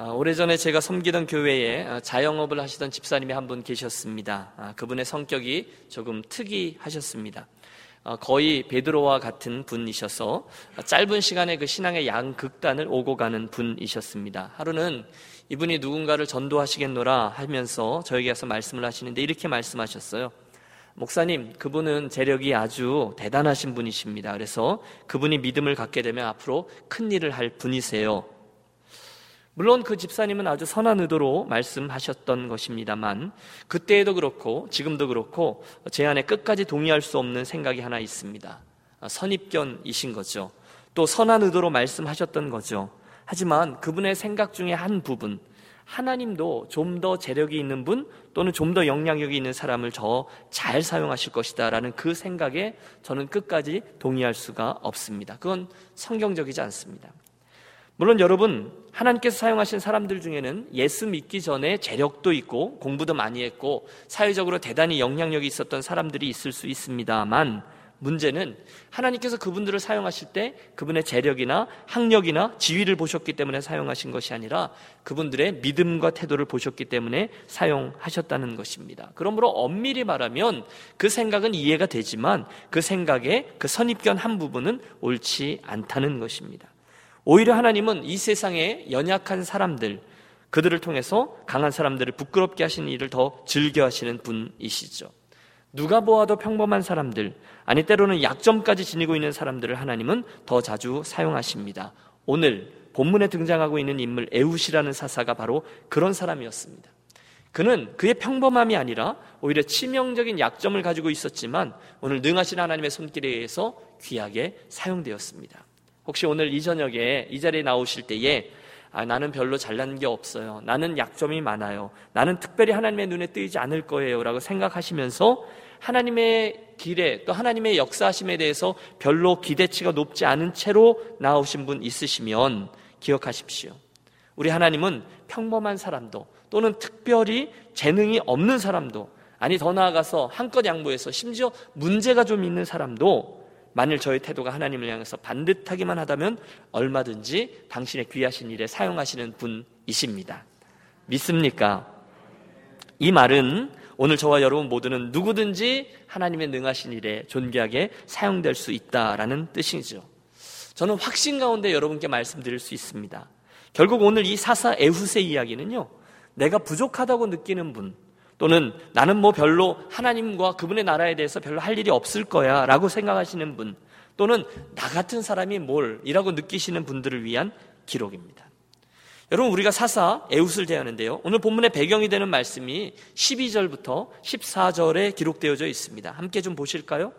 아, 오래전에 제가 섬기던 교회에 아, 자영업을 하시던 집사님이 한 분 계셨습니다. 아, 그분의 성격이 조금 특이하셨습니다. 거의 베드로와 같은 분이셔서 짧은 시간에 그 신앙의 양극단을 오고 가는 분이셨습니다. 하루는 이분이 누군가를 전도하시겠노라 하면서 저에게 서 말씀을 하시는데 이렇게 말씀하셨어요. 목사님, 그분은 재력이 아주 대단하신 분이십니다. 그래서 그분이 믿음을 갖게 되면 앞으로 큰 일을 할 분이세요. 물론 그 집사님은 아주 선한 의도로 말씀하셨던 것입니다만 그때에도 그렇고 지금도 그렇고 제 안에 끝까지 동의할 수 없는 생각이 하나 있습니다. 아, 선입견이신 거죠. 또 선한 의도로 말씀하셨던 거죠. 하지만 그분의 생각 중에 한 부분, 하나님도 좀 더 재력이 있는 분 또는 좀 더 영향력이 있는 사람을 더잘 사용하실 것이다 라는 그 생각에 저는 끝까지 동의할 수가 없습니다. 그건 성경적이지 않습니다. 물론 여러분, 하나님께서 사용하신 사람들 중에는 예수 믿기 전에 재력도 있고 공부도 많이 했고 사회적으로 대단히 영향력이 있었던 사람들이 있을 수 있습니다만 문제는 하나님께서 그분들을 사용하실 때 그분의 재력이나 학력이나 지위를 보셨기 때문에 사용하신 것이 아니라 그분들의 믿음과 태도를 보셨기 때문에 사용하셨다는 것입니다. 그러므로 엄밀히 말하면 그 생각은 이해가 되지만 그 생각의 그 선입견 한 부분은 옳지 않다는 것입니다. 오히려 하나님은 이 세상에 연약한 사람들, 그들을 통해서 강한 사람들을 부끄럽게 하시는 일을 더 즐겨 하시는 분이시죠. 누가 보아도 평범한 사람들, 아니 때로는 약점까지 지니고 있는 사람들을 하나님은 더 자주 사용하십니다. 오늘 본문에 등장하고 있는 인물 에웃이라는 사사가 바로 그런 사람이었습니다. 그는 그의 평범함이 아니라 오히려 치명적인 약점을 가지고 있었지만 오늘 능하신 하나님의 손길에 의해서 귀하게 사용되었습니다. 혹시 오늘 이 저녁에 이 자리에 나오실 때에 아, 나는 별로 잘난 게 없어요. 나는 약점이 많아요. 나는 특별히 하나님의 눈에 뜨이지 않을 거예요. 라고 생각하시면서 하나님의 길에 또 하나님의 역사하심에 대해서 별로 기대치가 높지 않은 채로 나오신 분 있으시면 기억하십시오. 우리 하나님은 평범한 사람도 또는 특별히 재능이 없는 사람도 아니 더 나아가서 한껏 양보해서 심지어 문제가 좀 있는 사람도 만일 저의 태도가 하나님을 향해서 반듯하기만 하다면 얼마든지 당신의 귀하신 일에 사용하시는 분이십니다. 믿습니까? 이 말은 오늘 저와 여러분 모두는 누구든지 하나님의 능하신 일에 존귀하게 사용될 수 있다라는 뜻이죠. 저는 확신 가운데 여러분께 말씀드릴 수 있습니다. 결국 오늘 이 사사 에후세 이야기는요, 내가 부족하다고 느끼는 분, 또는 나는 뭐 별로 하나님과 그분의 나라에 대해서 별로 할 일이 없을 거야 라고 생각하시는 분 또는 나 같은 사람이 뭘 이라고 느끼시는 분들을 위한 기록입니다. 여러분 우리가 사사 에웃을 대하는데요. 오늘 본문의 배경이 되는 말씀이 12절부터 14절에 기록되어져 있습니다. 함께 좀 보실까요?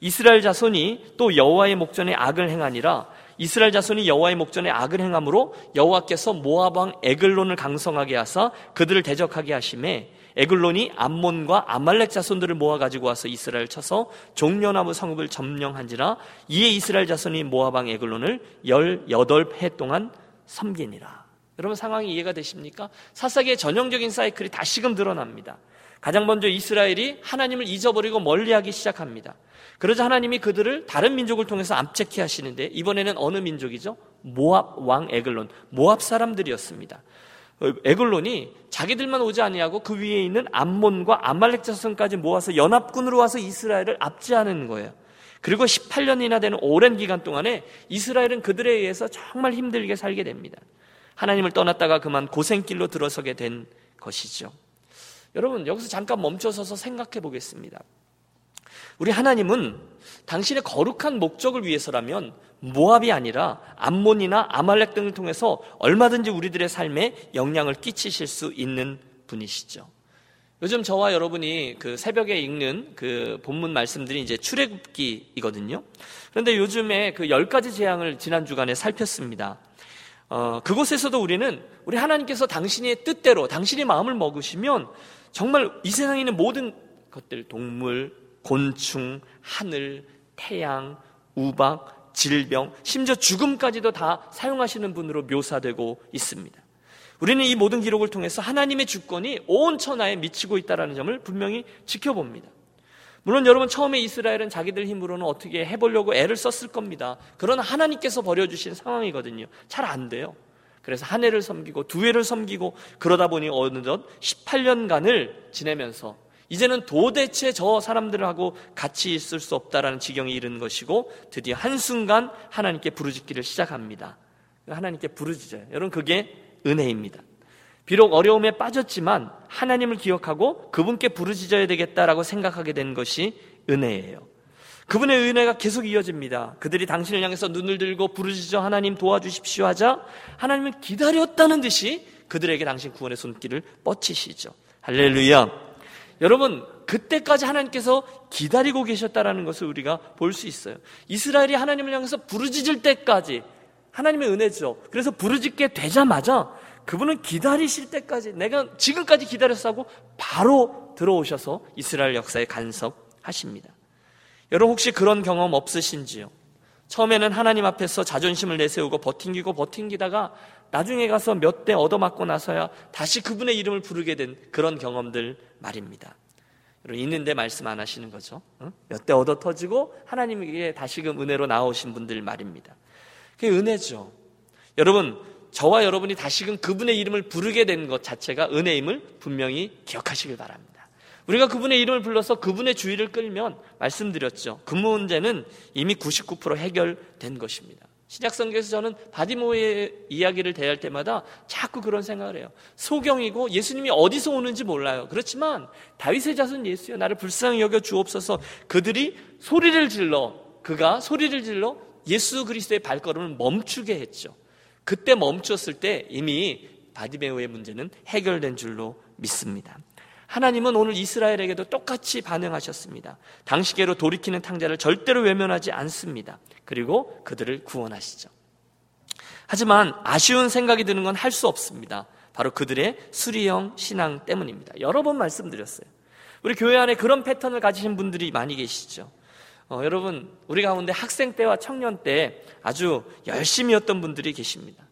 이스라엘 자손이 또 여호와의 목전에 악을 행하니라 이스라엘 자손이 여호와의 목전에 악을 행함으로 여호와께서 모압 왕 에글론을 강성하게 하사 그들을 대적하게 하심에 에글론이 암몬과 아말렉 자손들을 모아 가지고 와서 이스라엘 쳐서 종려나무 성읍을 점령한지라 이에 이스라엘 자손이 모아방 에글론을 18해 동안 섬기니라. 여러분 상황이 이해가 되십니까? 사사기의 전형적인 사이클이 다시금 드러납니다. 가장 먼저 이스라엘이 하나님을 잊어버리고 멀리하기 시작합니다. 그러자 하나님이 그들을 다른 민족을 통해서 암체케 하시는데 이번에는 어느 민족이죠? 모압 왕 에글론, 모압 사람들이었습니다. 에글론이 자기들만 오지 아니하고 그 위에 있는 암몬과 아말렉 자손까지 모아서 연합군으로 와서 이스라엘을 압제하는 거예요. 그리고 18년이나 되는 오랜 기간 동안에 이스라엘은 그들에 의해서 정말 힘들게 살게 됩니다. 하나님을 떠났다가 그만 고생길로 들어서게 된 것이죠. 여러분, 여기서 잠깐 멈춰서서 생각해 보겠습니다. 우리 하나님은 당신의 거룩한 목적을 위해서라면 모압이 아니라 암몬이나 아말렉 등을 통해서 얼마든지 우리들의 삶에 영향을 끼치실 수 있는 분이시죠. 요즘 저와 여러분이 그 새벽에 읽는 그 본문 말씀들이 이제 출애굽기이거든요. 그런데 요즘에 그 열 가지 재앙을 지난 주간에 살폈습니다. 어, 그곳에서도 우리는 우리 하나님께서 당신의 뜻대로 당신의 마음을 먹으시면 정말 이 세상에 있는 모든 것들 동물, 곤충, 하늘, 태양, 우박, 질병, 심지어 죽음까지도 다 사용하시는 분으로 묘사되고 있습니다. 우리는 이 모든 기록을 통해서 하나님의 주권이 온 천하에 미치고 있다는 점을 분명히 지켜봅니다. 물론 여러분 처음에 이스라엘은 자기들 힘으로는 어떻게 해보려고 애를 썼을 겁니다. 그러나 하나님께서 버려주신 상황이거든요. 잘 안 돼요. 그래서 한 해를 섬기고 두 해를 섬기고 그러다 보니 어느덧 18년간을 지내면서 이제는 도대체 저 사람들하고 같이 있을 수 없다라는 지경에 이르는 것이고 드디어 한순간 하나님께 부르짖기를 시작합니다. 하나님께 부르짖어요. 여러분 그게 은혜입니다. 비록 어려움에 빠졌지만 하나님을 기억하고 그분께 부르짖어야 되겠다라고 생각하게 된 것이 은혜예요. 그분의 은혜가 계속 이어집니다. 그들이 당신을 향해서 눈을 들고 부르짖어 하나님 도와주십시오 하자 하나님은 기다렸다는 듯이 그들에게 당신 구원의 손길을 뻗치시죠. 할렐루야. 여러분, 그때까지 하나님께서 기다리고 계셨다라는 것을 우리가 볼 수 있어요. 이스라엘이 하나님을 향해서 부르짖을 때까지 하나님의 은혜죠. 그래서 부르짖게 되자마자 그분은 기다리실 때까지 내가 지금까지 기다렸어 하고 바로 들어오셔서 이스라엘 역사에 간섭하십니다. 여러분 혹시 그런 경험 없으신지요? 처음에는 하나님 앞에서 자존심을 내세우고 버팅기고 버팅기다가 나중에 가서 몇 대 얻어맞고 나서야 다시 그분의 이름을 부르게 된 그런 경험들 말입니다. 있는데 말씀 안 하시는 거죠. 몇 대 얻어 터지고 하나님에게 다시금 은혜로 나오신 분들 말입니다. 그게 은혜죠. 여러분 저와 여러분이 다시금 그분의 이름을 부르게 된 것 자체가 은혜임을 분명히 기억하시길 바랍니다. 우리가 그분의 이름을 불러서 그분의 주의를 끌면 말씀드렸죠. 그 문제는 이미 99% 해결된 것입니다. 신약성경에서 저는 바디모의 이야기를 대할 때마다 자꾸 그런 생각을 해요. 소경이고 예수님이 어디서 오는지 몰라요. 그렇지만 다윗의 자손 예수여 나를 불쌍히 여겨 주옵소서 그들이 소리를 질러 그가 소리를 질러 예수 그리스도의 발걸음을 멈추게 했죠. 그때 멈췄을 때 이미 바디메오의 문제는 해결된 줄로 믿습니다. 하나님은 오늘 이스라엘에게도 똑같이 반응하셨습니다. 당시계로 돌이키는 탕자를 절대로 외면하지 않습니다. 그리고 그들을 구원하시죠. 하지만 아쉬운 생각이 드는 건 할 수 없습니다. 바로 그들의 수리형 신앙 때문입니다. 여러 번 말씀드렸어요. 우리 교회 안에 그런 패턴을 가지신 분들이 많이 계시죠. 어, 여러분, 우리 가운데 학생 때와 청년 때 아주 열심히였던 분들이 계십니다.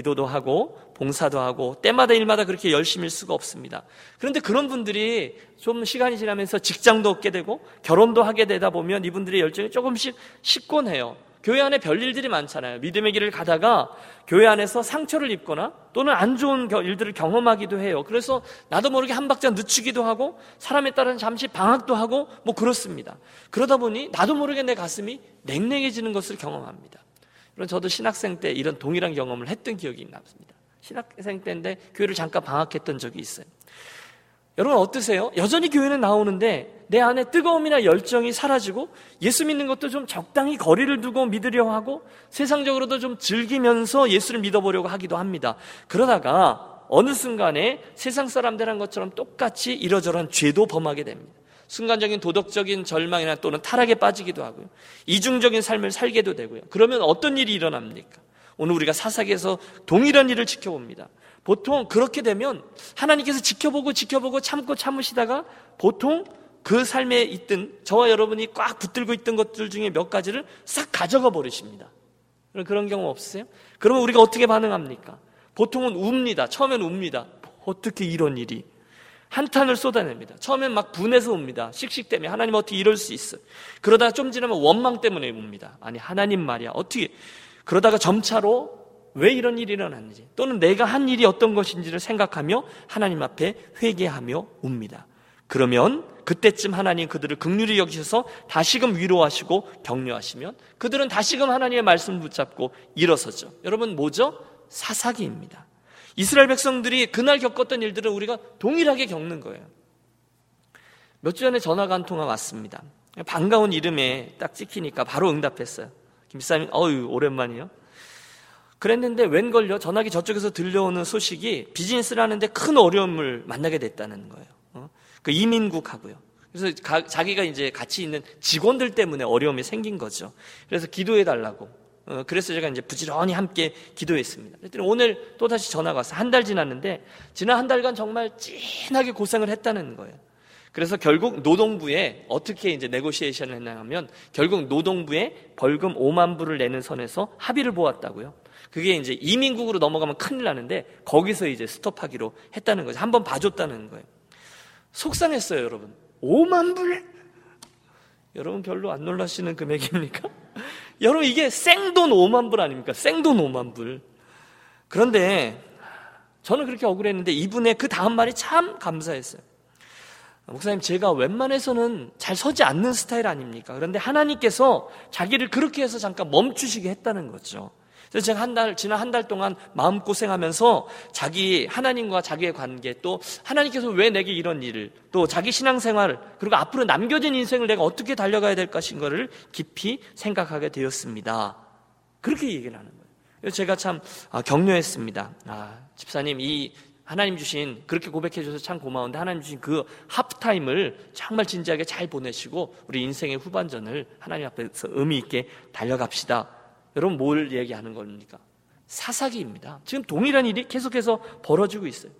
기도도 하고 봉사도 하고 때마다 일마다 그렇게 열심일 수가 없습니다. 그런데 그런 분들이 좀 시간이 지나면서 직장도 얻게 되고 결혼도 하게 되다 보면 이분들의 열정이 조금씩 식곤 해요. 교회 안에 별일들이 많잖아요. 믿음의 길을 가다가 교회 안에서 상처를 입거나 또는 안 좋은 일들을 경험하기도 해요. 그래서 나도 모르게 한 박자 늦추기도 하고 사람에 따라서 잠시 방학도 하고 뭐 그렇습니다. 그러다 보니 나도 모르게 내 가슴이 냉랭해지는 것을 경험합니다. 그럼 저도 신학생 때 이런 동일한 경험을 했던 기억이 남습니다. 신학생 때인데 교회를 잠깐 방학했던 적이 있어요. 여러분 어떠세요? 여전히 교회는 나오는데 내 안에 뜨거움이나 열정이 사라지고 예수 믿는 것도 좀 적당히 거리를 두고 믿으려 하고 세상적으로도 좀 즐기면서 예수를 믿어보려고 하기도 합니다. 그러다가 어느 순간에 세상 사람들 한 것처럼 똑같이 이러저러한 죄도 범하게 됩니다. 순간적인 도덕적인 절망이나 또는 타락에 빠지기도 하고요. 이중적인 삶을 살게도 되고요. 그러면 어떤 일이 일어납니까? 오늘 우리가 사사기에서 동일한 일을 지켜봅니다. 보통 그렇게 되면 하나님께서 지켜보고 지켜보고 참고 참으시다가 보통 그 삶에 있던 저와 여러분이 꽉 붙들고 있던 것들 중에 몇 가지를 싹 가져가 버리십니다. 그런 경우 없으세요? 그러면 우리가 어떻게 반응합니까? 보통은 웁니다. 처음엔 웁니다. 어떻게 이런 일이? 한탄을 쏟아냅니다. 처음엔 막 분해서 옵니다. 씩씩 때문에 하나님 어떻게 이럴 수 있어? 그러다가 좀 지나면 원망 때문에 옵니다. 아니 하나님 말이야 어떻게 그러다가 점차로 왜 이런 일이 일어났는지 또는 내가 한 일이 어떤 것인지를 생각하며 하나님 앞에 회개하며 옵니다. 그러면 그때쯤 하나님 그들을 극률히 여기셔서 다시금 위로하시고 격려하시면 그들은 다시금 하나님의 말씀을 붙잡고 일어서죠. 여러분 뭐죠? 사사기입니다. 이스라엘 백성들이 그날 겪었던 일들을 우리가 동일하게 겪는 거예요. 몇 주 전에 전화가 한 통화 왔습니다. 반가운 이름에 딱 찍히니까 바로 응답했어요. 김사님, 어유 오랜만이요. 그랬는데 웬걸요? 전화기 저쪽에서 들려오는 소식이 비즈니스를 하는데 큰 어려움을 만나게 됐다는 거예요. 어? 그 이민국하고요. 그래서 가, 자기가 이제 같이 있는 직원들 때문에 어려움이 생긴 거죠. 그래서 기도해 달라고. 어, 그래서 제가 이제 부지런히 함께 기도했습니다. 그랬더니 오늘 또 다시 전화가 왔어요. 한 달 지났는데 지난 한 달간 정말 찐하게 고생을 했다는 거예요. 그래서 결국 노동부에 어떻게 이제 네고시에이션을 했냐면 결국 노동부에 벌금 5만 불을 내는 선에서 합의를 보았다고요. 그게 이제 이민국으로 넘어가면 큰일 나는데 거기서 이제 스톱하기로 했다는 거죠. 한번 봐줬다는 거예요. 속상했어요, 여러분. 5만 불? 여러분 별로 안 놀라시는 금액입니까? 여러분 이게 생돈 5만 불 아닙니까? 생돈 5만 불. 그런데 저는 그렇게 억울했는데 이분의 그 다음 말이 참 감사했어요. 목사님, 제가 웬만해서는 잘 서지 않는 스타일 아닙니까? 그런데 하나님께서 자기를 그렇게 해서 잠깐 멈추시게 했다는 거죠. 그래서 제가 한 달, 지난 한 달 동안 마음고생하면서 자기, 하나님과 자기의 관계, 또 하나님께서 왜 내게 이런 일을, 또 자기 신앙생활, 그리고 앞으로 남겨진 인생을 내가 어떻게 달려가야 될 것인가를 깊이 생각하게 되었습니다. 그렇게 얘기를 하는 거예요. 제가 참 아, 격려했습니다. 아, 집사님, 이 하나님 주신 그렇게 고백해 줘서 참 고마운데 하나님 주신 그 하프타임을 정말 진지하게 잘 보내시고 우리 인생의 후반전을 하나님 앞에서 의미 있게 달려갑시다. 여러분 뭘 얘기하는 겁니까? 사사기입니다. 지금 동일한 일이 계속해서 벌어지고 있어요.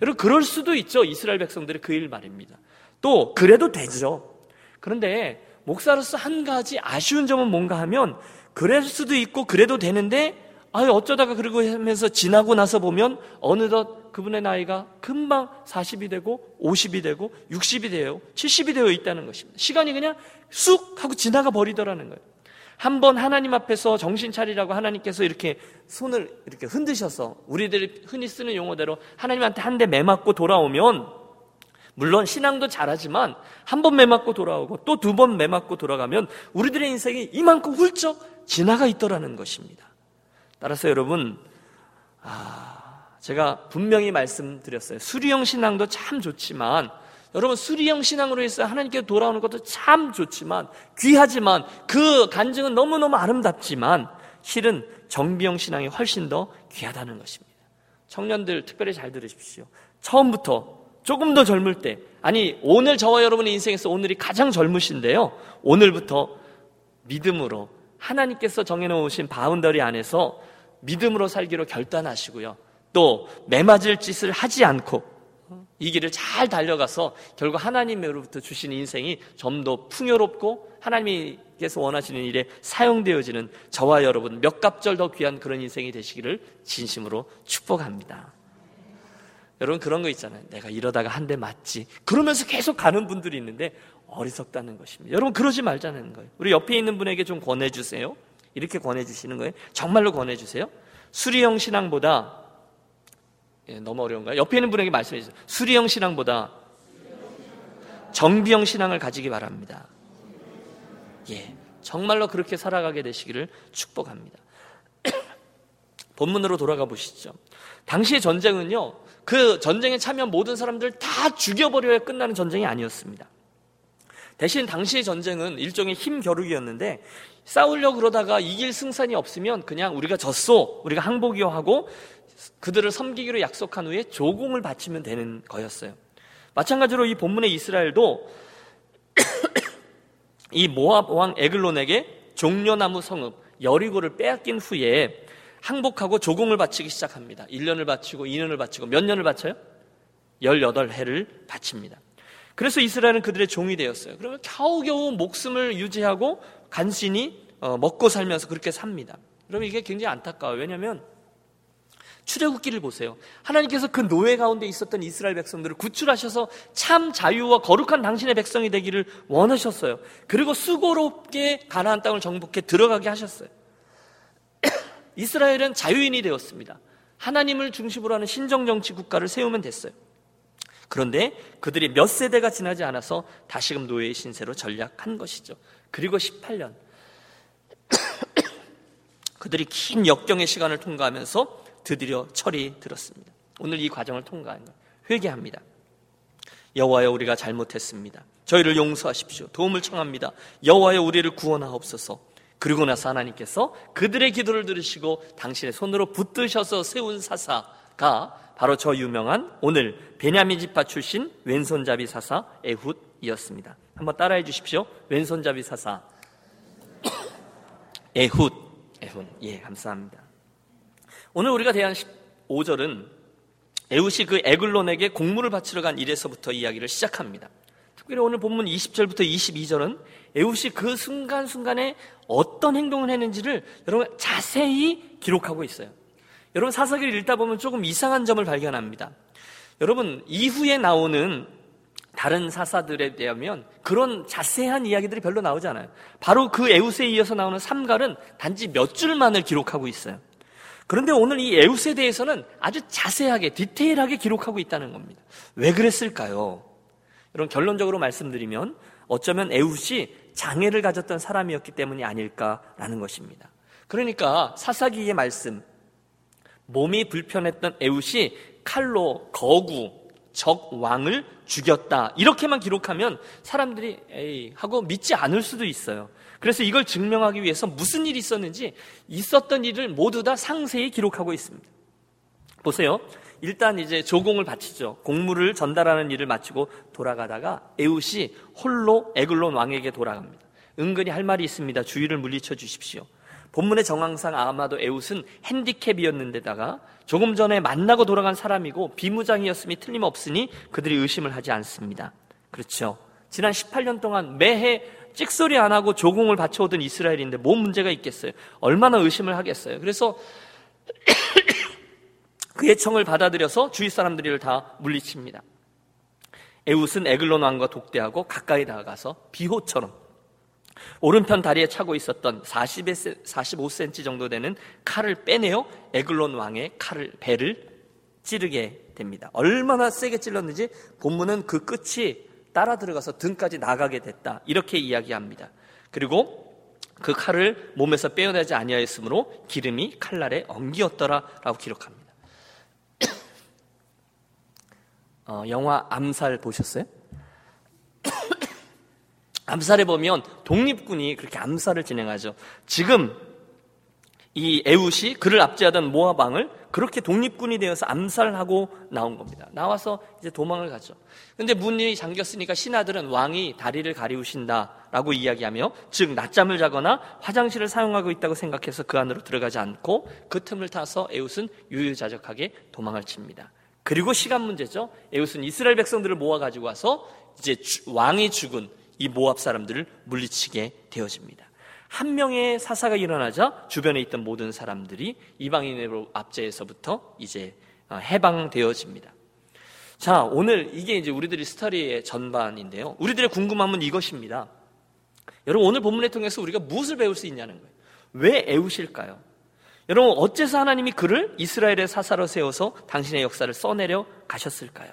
여러분 그럴 수도 있죠. 이스라엘 백성들의 그 일 말입니다. 또 그래도 되죠. 그런데 목사로서 한 가지 아쉬운 점은 뭔가 하면 그럴 수도 있고 그래도 되는데 아유 어쩌다가 그러고 하면서 지나고 나서 보면 어느덧 그분의 나이가 금방 40이 되고 50이 되고 60이 되어 70이 되어 있다는 것입니다. 시간이 그냥 쑥 하고 지나가 버리더라는 거예요. 한 번 하나님 앞에서 정신 차리라고 하나님께서 이렇게 손을 이렇게 흔드셔서 우리들이 흔히 쓰는 용어대로 하나님한테 한 대 매맞고 돌아오면 물론 신앙도 잘하지만 한 번 매맞고 돌아오고 또 두 번 매맞고 돌아가면 우리들의 인생이 이만큼 훌쩍 지나가 있더라는 것입니다. 따라서 여러분, 아, 제가 분명히 말씀드렸어요. 수리형 신앙도 참 좋지만, 여러분 수리형 신앙으로 해서 하나님께 돌아오는 것도 참 좋지만, 귀하지만, 그 간증은 너무너무 아름답지만, 실은 정비형 신앙이 훨씬 더 귀하다는 것입니다. 청년들 특별히 잘 들으십시오. 처음부터 조금 더 젊을 때, 아니, 오늘 저와 여러분의 인생에서 오늘이 가장 젊으신데요. 오늘부터 믿음으로 하나님께서 정해놓으신 boundary 안에서 믿음으로 살기로 결단하시고요. 또 매맞을 짓을 하지 않고 이 길을 잘 달려가서 결국 하나님으로부터 주신 인생이 좀 더 풍요롭고 하나님께서 원하시는 일에 사용되어지는 저와 여러분 몇 갑절 더 귀한 그런 인생이 되시기를 진심으로 축복합니다. 여러분 그런 거 있잖아요. 내가 이러다가 한 대 맞지. 그러면서 계속 가는 분들이 있는데 어리석다는 것입니다. 여러분 그러지 말자는 거예요. 우리 옆에 있는 분에게 좀 권해 주세요. 이렇게 권해 주시는 거예요. 정말로 권해 주세요. 수리형 신앙보다 예, 너무 어려운가요? 옆에 있는 분에게 말씀해 주세요. 수리형 신앙보다 정비형 신앙을 가지기 바랍니다. 예. 정말로 그렇게 살아가게 되시기를 축복합니다. 본문으로 돌아가 보시죠. 당시의 전쟁은요, 그 전쟁에 참여한 모든 사람들 다 죽여버려야 끝나는 전쟁이 아니었습니다. 대신 당시의 전쟁은 일종의 힘 겨루기였는데 싸우려고 그러다가 이길 승산이 없으면 그냥 우리가 졌소, 우리가 항복이요 하고 그들을 섬기기로 약속한 후에 조공을 바치면 되는 거였어요. 마찬가지로 이 본문의 이스라엘도 이 모압 왕 에글론에게 종려나무 성읍 여리고를 빼앗긴 후에 항복하고 조공을 바치기 시작합니다. 1년을 바치고 2년을 바치고 몇 년을 바쳐요? 18해를 바칩니다. 그래서 이스라엘은 그들의 종이 되었어요. 그러면 겨우겨우 목숨을 유지하고 간신히 어, 먹고 살면서 그렇게 삽니다. 그러면 이게 굉장히 안타까워요. 왜냐하면 출애굽기를 보세요. 하나님께서 그 노예 가운데 있었던 이스라엘 백성들을 구출하셔서 참 자유와 거룩한 당신의 백성이 되기를 원하셨어요. 그리고 수고롭게 가나안 땅을 정복해 들어가게 하셨어요. 이스라엘은 자유인이 되었습니다. 하나님을 중심으로 하는 신정 정치 국가를 세우면 됐어요. 그런데 그들이 몇 세대가 지나지 않아서 다시금 노예의 신세로 전략한 것이죠. 그리고 18년 그들이 긴 역경의 시간을 통과하면서 드디어 철이 들었습니다. 오늘 이 과정을 통과한 거 회개합니다. 여호와여 우리가 잘못했습니다. 저희를 용서하십시오. 도움을 청합니다. 여호와여 우리를 구원하옵소서. 그리고 나서 하나님께서 그들의 기도를 들으시고 당신의 손으로 붙드셔서 세운 사사가 바로 저 유명한 오늘 베냐민 지파 출신 왼손잡이 사사 에훗이었습니다. 한번 따라해 주십시오. 왼손잡이 사사 에훗 에훗 예 감사합니다. 오늘 우리가 대한 5절은 에훗이 그 에글론에게 공물을 바치러 간 일에서부터 이야기를 시작합니다. 특별히 오늘 본문 20절부터 22절은 에훗이 그 순간순간에 어떤 행동을 했는지를 여러분 자세히 기록하고 있어요. 여러분 사사기를 읽다 보면 조금 이상한 점을 발견합니다. 여러분 이후에 나오는 다른 사사들에 대하면 그런 자세한 이야기들이 별로 나오지 않아요. 바로 그 에우스에 이어서 나오는 삼갈은 단지 몇 줄만을 기록하고 있어요. 그런데 오늘 이 에우스에 대해서는 아주 자세하게 디테일하게 기록하고 있다는 겁니다. 왜 그랬을까요? 여러분 결론적으로 말씀드리면 어쩌면 에웃이 장애를 가졌던 사람이었기 때문이 아닐까라는 것입니다. 그러니까 사사기의 말씀 몸이 불편했던 에웃이 칼로 거구 적 왕을 죽였다 이렇게만 기록하면 사람들이 에이 하고 믿지 않을 수도 있어요. 그래서 이걸 증명하기 위해서 무슨 일이 있었는지 있었던 일을 모두 다 상세히 기록하고 있습니다. 보세요. 일단 이제 조공을 바치죠. 공물을 전달하는 일을 마치고 돌아가다가 에웃이 홀로 에글론 왕에게 돌아갑니다. 은근히 할 말이 있습니다. 주의를 물리쳐 주십시오. 본문의 정황상 아마도 에웃은 핸디캡이었는데다가 조금 전에 만나고 돌아간 사람이고 비무장이었음이 틀림없으니 그들이 의심을 하지 않습니다. 그렇죠. 지난 18년 동안 매해 찍소리 안 하고 조공을 바쳐오던 이스라엘인데 뭔 문제가 있겠어요? 얼마나 의심을 하겠어요? 그래서 그의 청을 받아들여서 주위 사람들을 다 물리칩니다. 에웃은 에글론 왕과 독대하고 가까이 다가가서 비호처럼 오른편 다리에 차고 있었던 45cm 정도 되는 칼을 빼내어 에글론 왕의 칼을 배를 찌르게 됩니다. 얼마나 세게 찔렀는지 본문은 그 끝이 따라 들어가서 등까지 나가게 됐다. 이렇게 이야기합니다. 그리고 그 칼을 몸에서 빼어내지 아니하였으므로 기름이 칼날에 엉기었더라라고 기록합니다. 어, 영화 암살 보셨어요? 암살에 보면 독립군이 그렇게 암살을 진행하죠. 지금 이 에웃이 그를 압제하던 모압 왕을 그렇게 독립군이 되어서 암살하고 나온 겁니다. 나와서 이제 도망을 가죠. 근데 문이 잠겼으니까 신하들은 왕이 다리를 가리우신다라고 이야기하며 즉 낮잠을 자거나 화장실을 사용하고 있다고 생각해서 그 안으로 들어가지 않고 그 틈을 타서 에웃은 유유자적하게 도망을 칩니다. 그리고 시간 문제죠. 에웃은 이스라엘 백성들을 모아 가지고 와서 이제 왕이 죽은 이 모압 사람들을 물리치게 되어집니다. 한 명의 사사가 일어나자 주변에 있던 모든 사람들이 이방인으로 압제에서부터 이제 어, 해방되어집니다. 자, 오늘 이게 이제 우리들이 스터디의 전반인데요. 우리들의 궁금함은 이것입니다. 여러분, 오늘 본문을 통해서 우리가 무엇을 배울 수 있냐는 거예요. 왜 애우실까요? 여러분, 어째서 하나님이 그를 이스라엘의 사사로 세워서 당신의 역사를 써내려 가셨을까요?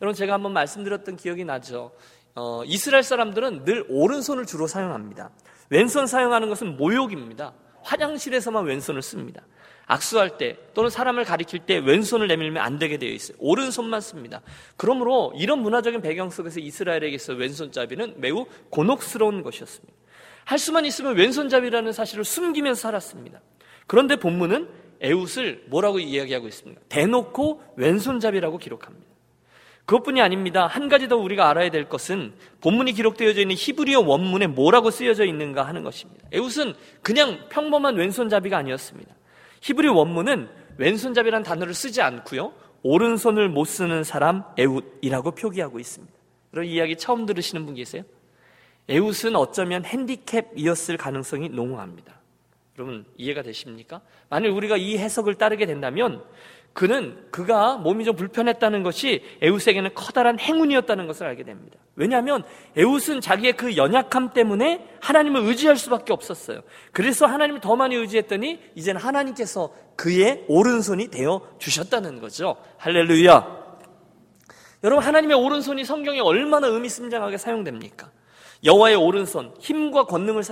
여러분, 제가 한번 말씀드렸던 기억이 나죠. 어, 이스라엘 사람들은 늘 오른손을 주로 사용합니다. 왼손 사용하는 것은 모욕입니다. 화장실에서만 왼손을 씁니다. 악수할 때 또는 사람을 가리킬 때 왼손을 내밀면 안 되게 되어 있어요. 오른손만 씁니다. 그러므로 이런 문화적인 배경 속에서 이스라엘에게서 왼손잡이는 매우 곤혹스러운 것이었습니다. 할 수만 있으면 왼손잡이라는 사실을 숨기면서 살았습니다. 그런데 본문은 에웃을 뭐라고 이야기하고 있습니까? 대놓고 왼손잡이라고 기록합니다. 그것뿐이 아닙니다. 한 가지 더 우리가 알아야 될 것은 본문이 기록되어져 있는 히브리어 원문에 뭐라고 쓰여져 있는가 하는 것입니다. 에웃은 그냥 평범한 왼손잡이가 아니었습니다. 히브리 원문은 왼손잡이라는 단어를 쓰지 않고요. 오른손을 못 쓰는 사람 에웃이라고 표기하고 있습니다. 그런 이야기 처음 들으시는 분 계세요? 에웃은 어쩌면 핸디캡이었을 가능성이 농후합니다. 여러분 이해가 되십니까? 만일 우리가 이 해석을 따르게 된다면 그는 그가 몸이 좀 불편했다는 것이 에웃에게는 커다란 행운이었다는 것을 알게 됩니다. 왜냐하면 에웃은 자기의 그 연약함 때문에 하나님을 의지할 수밖에 없었어요. 그래서 하나님을 더 많이 의지했더니 이제는 하나님께서 그의 오른손이 되어 주셨다는 거죠. 할렐루야. 여러분 하나님의 오른손이 성경에 얼마나 의미심장하게 사용됩니까? 여호와의 오른손 힘과 권능을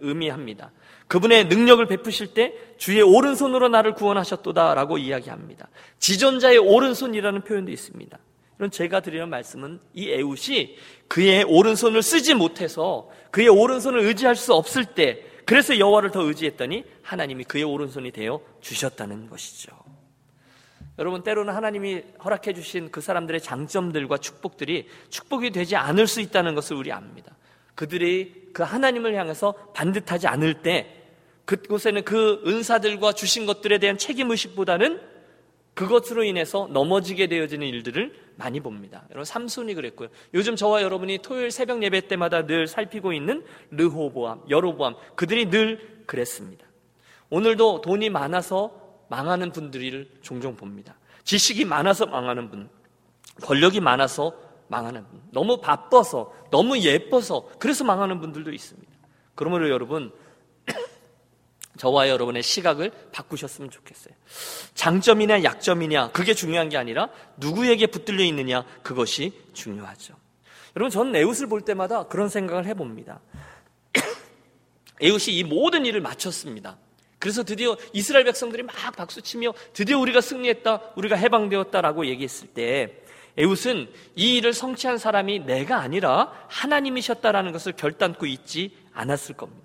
의미합니다. 그분의 능력을 베푸실 때 주의 오른손으로 나를 구원하셨도다라고 이야기합니다. 지존자의 오른손이라는 표현도 있습니다. 이런 제가 드리는 말씀은 이 에웃이 그의 오른손을 쓰지 못해서 그의 오른손을 의지할 수 없을 때 그래서 여호와를 더 의지했더니 하나님이 그의 오른손이 되어 주셨다는 것이죠. 여러분 때로는 하나님이 허락해 주신 그 사람들의 장점들과 축복들이 축복이 되지 않을 수 있다는 것을 우리 압니다. 그들이 그 하나님을 향해서 반듯하지 않을 때 그곳에는 그 은사들과 주신 것들에 대한 책임 의식보다는 그것으로 인해서 넘어지게 되어지는 일들을 많이 봅니다. 여러분, 삼손이 그랬고요. 요즘 저와 여러분이 토요일 새벽 예배 때마다 늘 살피고 있는 르호보암, 여로보암, 그들이 늘 그랬습니다. 오늘도 돈이 많아서 망하는 분들을 종종 봅니다. 지식이 많아서 망하는 분, 권력이 많아서 망하는 분, 너무 바빠서, 너무 예뻐서, 그래서 망하는 분들도 있습니다. 그러므로 여러분, 저와 여러분의 시각을 바꾸셨으면 좋겠어요. 장점이냐 약점이냐 그게 중요한 게 아니라 누구에게 붙들려 있느냐 그것이 중요하죠. 여러분 저는 에웃을 볼 때마다 그런 생각을 해봅니다. 에웃이 이 모든 일을 마쳤습니다. 그래서 드디어 이스라엘 백성들이 막 박수치며 드디어 우리가 승리했다, 우리가 해방되었다라고 얘기했을 때 에웃은 이 일을 성취한 사람이 내가 아니라 하나님이셨다라는 것을 결단코 잊지 않았을 겁니다.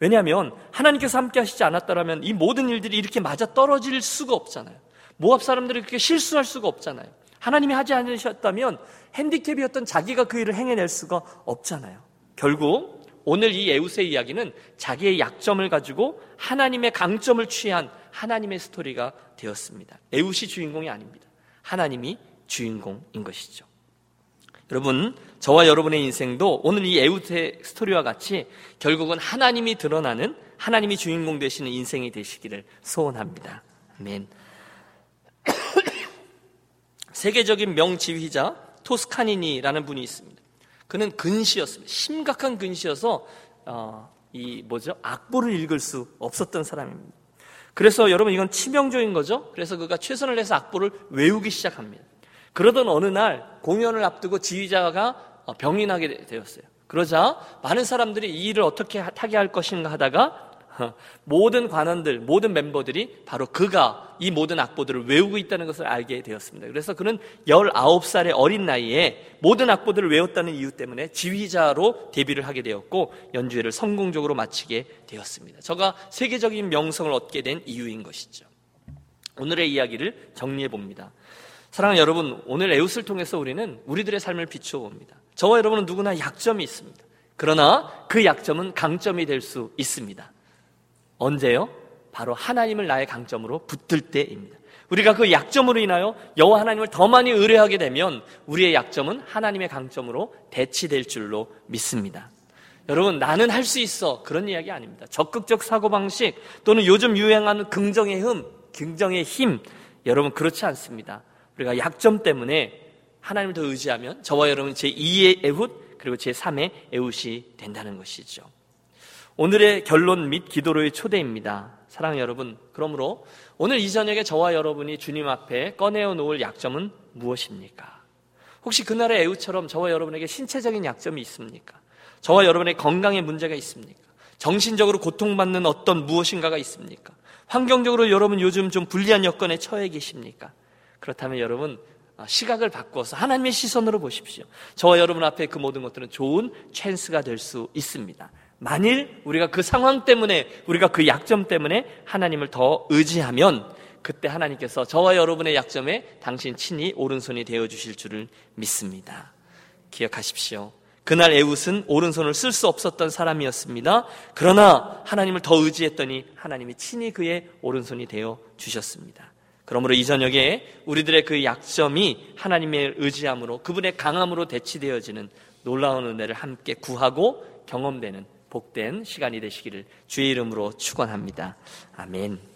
왜냐하면 하나님께서 함께 하시지 않았다라면 이 모든 일들이 이렇게 맞아 떨어질 수가 없잖아요. 모압 사람들이 그렇게 실수할 수가 없잖아요. 하나님이 하지 않으셨다면 핸디캡이었던 자기가 그 일을 행해낼 수가 없잖아요. 결국 오늘 이 에우스의 이야기는 자기의 약점을 가지고 하나님의 강점을 취한 하나님의 스토리가 되었습니다. 에웃이 주인공이 아닙니다. 하나님이 주인공인 것이죠. 여러분, 저와 여러분의 인생도 오늘 이 에웃의 스토리와 같이 결국은 하나님이 드러나는 하나님이 주인공 되시는 인생이 되시기를 소원합니다. 아멘. 세계적인 명지휘자 토스카니니라는 분이 있습니다. 그는 근시였습니다. 심각한 근시여서 어, 이 뭐죠 악보를 읽을 수 없었던 사람입니다. 그래서 여러분 이건 치명적인 거죠. 그래서 그가 최선을 해서 악보를 외우기 시작합니다. 그러던 어느 날 공연을 앞두고 지휘자가 어, 병이 나게 되었어요. 그러자 많은 사람들이 이 일을 어떻게 하게 할 것인가 하다가 모든 관원들, 모든 멤버들이 바로 그가 이 모든 악보들을 외우고 있다는 것을 알게 되었습니다. 그래서 그는 19살의 어린 나이에 모든 악보들을 외웠다는 이유 때문에 지휘자로 데뷔를 하게 되었고 연주회를 성공적으로 마치게 되었습니다. 저가 세계적인 명성을 얻게 된 이유인 것이죠. 오늘의 이야기를 정리해 봅니다. 사랑하는 여러분, 오늘 에웃을 통해서 우리는 우리들의 삶을 비추어 봅니다. 저와 여러분은 누구나 약점이 있습니다. 그러나 그 약점은 강점이 될 수 있습니다. 언제요? 바로 하나님을 나의 강점으로 붙들 때입니다. 우리가 그 약점으로 인하여 여호와 하나님을 더 많이 의뢰하게 되면 우리의 약점은 하나님의 강점으로 대치될 줄로 믿습니다. 여러분 나는 할 수 있어 그런 이야기 아닙니다. 적극적 사고 방식 또는 요즘 유행하는 긍정의 흠, 긍정의 힘 여러분 그렇지 않습니다. 우리가 약점 때문에 하나님을 더 의지하면 저와 여러분 제 2의 에훗 그리고 제 3의 에훗이 된다는 것이죠. 오늘의 결론 및 기도로의 초대입니다. 사랑 여러분, 그러므로 오늘 이 저녁에 저와 여러분이 주님 앞에 꺼내어 놓을 약점은 무엇입니까? 혹시 그날의 애우처럼 저와 여러분에게 신체적인 약점이 있습니까? 저와 여러분의 건강에 문제가 있습니까? 정신적으로 고통받는 어떤 무엇인가가 있습니까? 환경적으로 여러분 요즘 좀 불리한 여건에 처해 계십니까? 그렇다면 여러분 아, 시각을 바꿔서 하나님의 시선으로 보십시오. 저와 여러분 앞에 그 모든 것들은 좋은 찬스가 될 수 있습니다. 만일 우리가 그 상황 때문에 우리가 그 약점 때문에 하나님을 더 의지하면 그때 하나님께서 저와 여러분의 약점에 당신 친히 오른손이 되어 주실 줄을 믿습니다. 기억하십시오. 그날 에웃은 오른손을 쓸 수 없었던 사람이었습니다. 그러나 하나님을 더 의지했더니 하나님이 친히 그의 오른손이 되어 주셨습니다. 그러므로 이 저녁에 우리들의 그 약점이 하나님의 의지함으로 그분의 강함으로 대치되어지는 놀라운 은혜를 함께 구하고 경험되는 복된 시간이 되시기를 주의 이름으로 축원합니다. 아멘.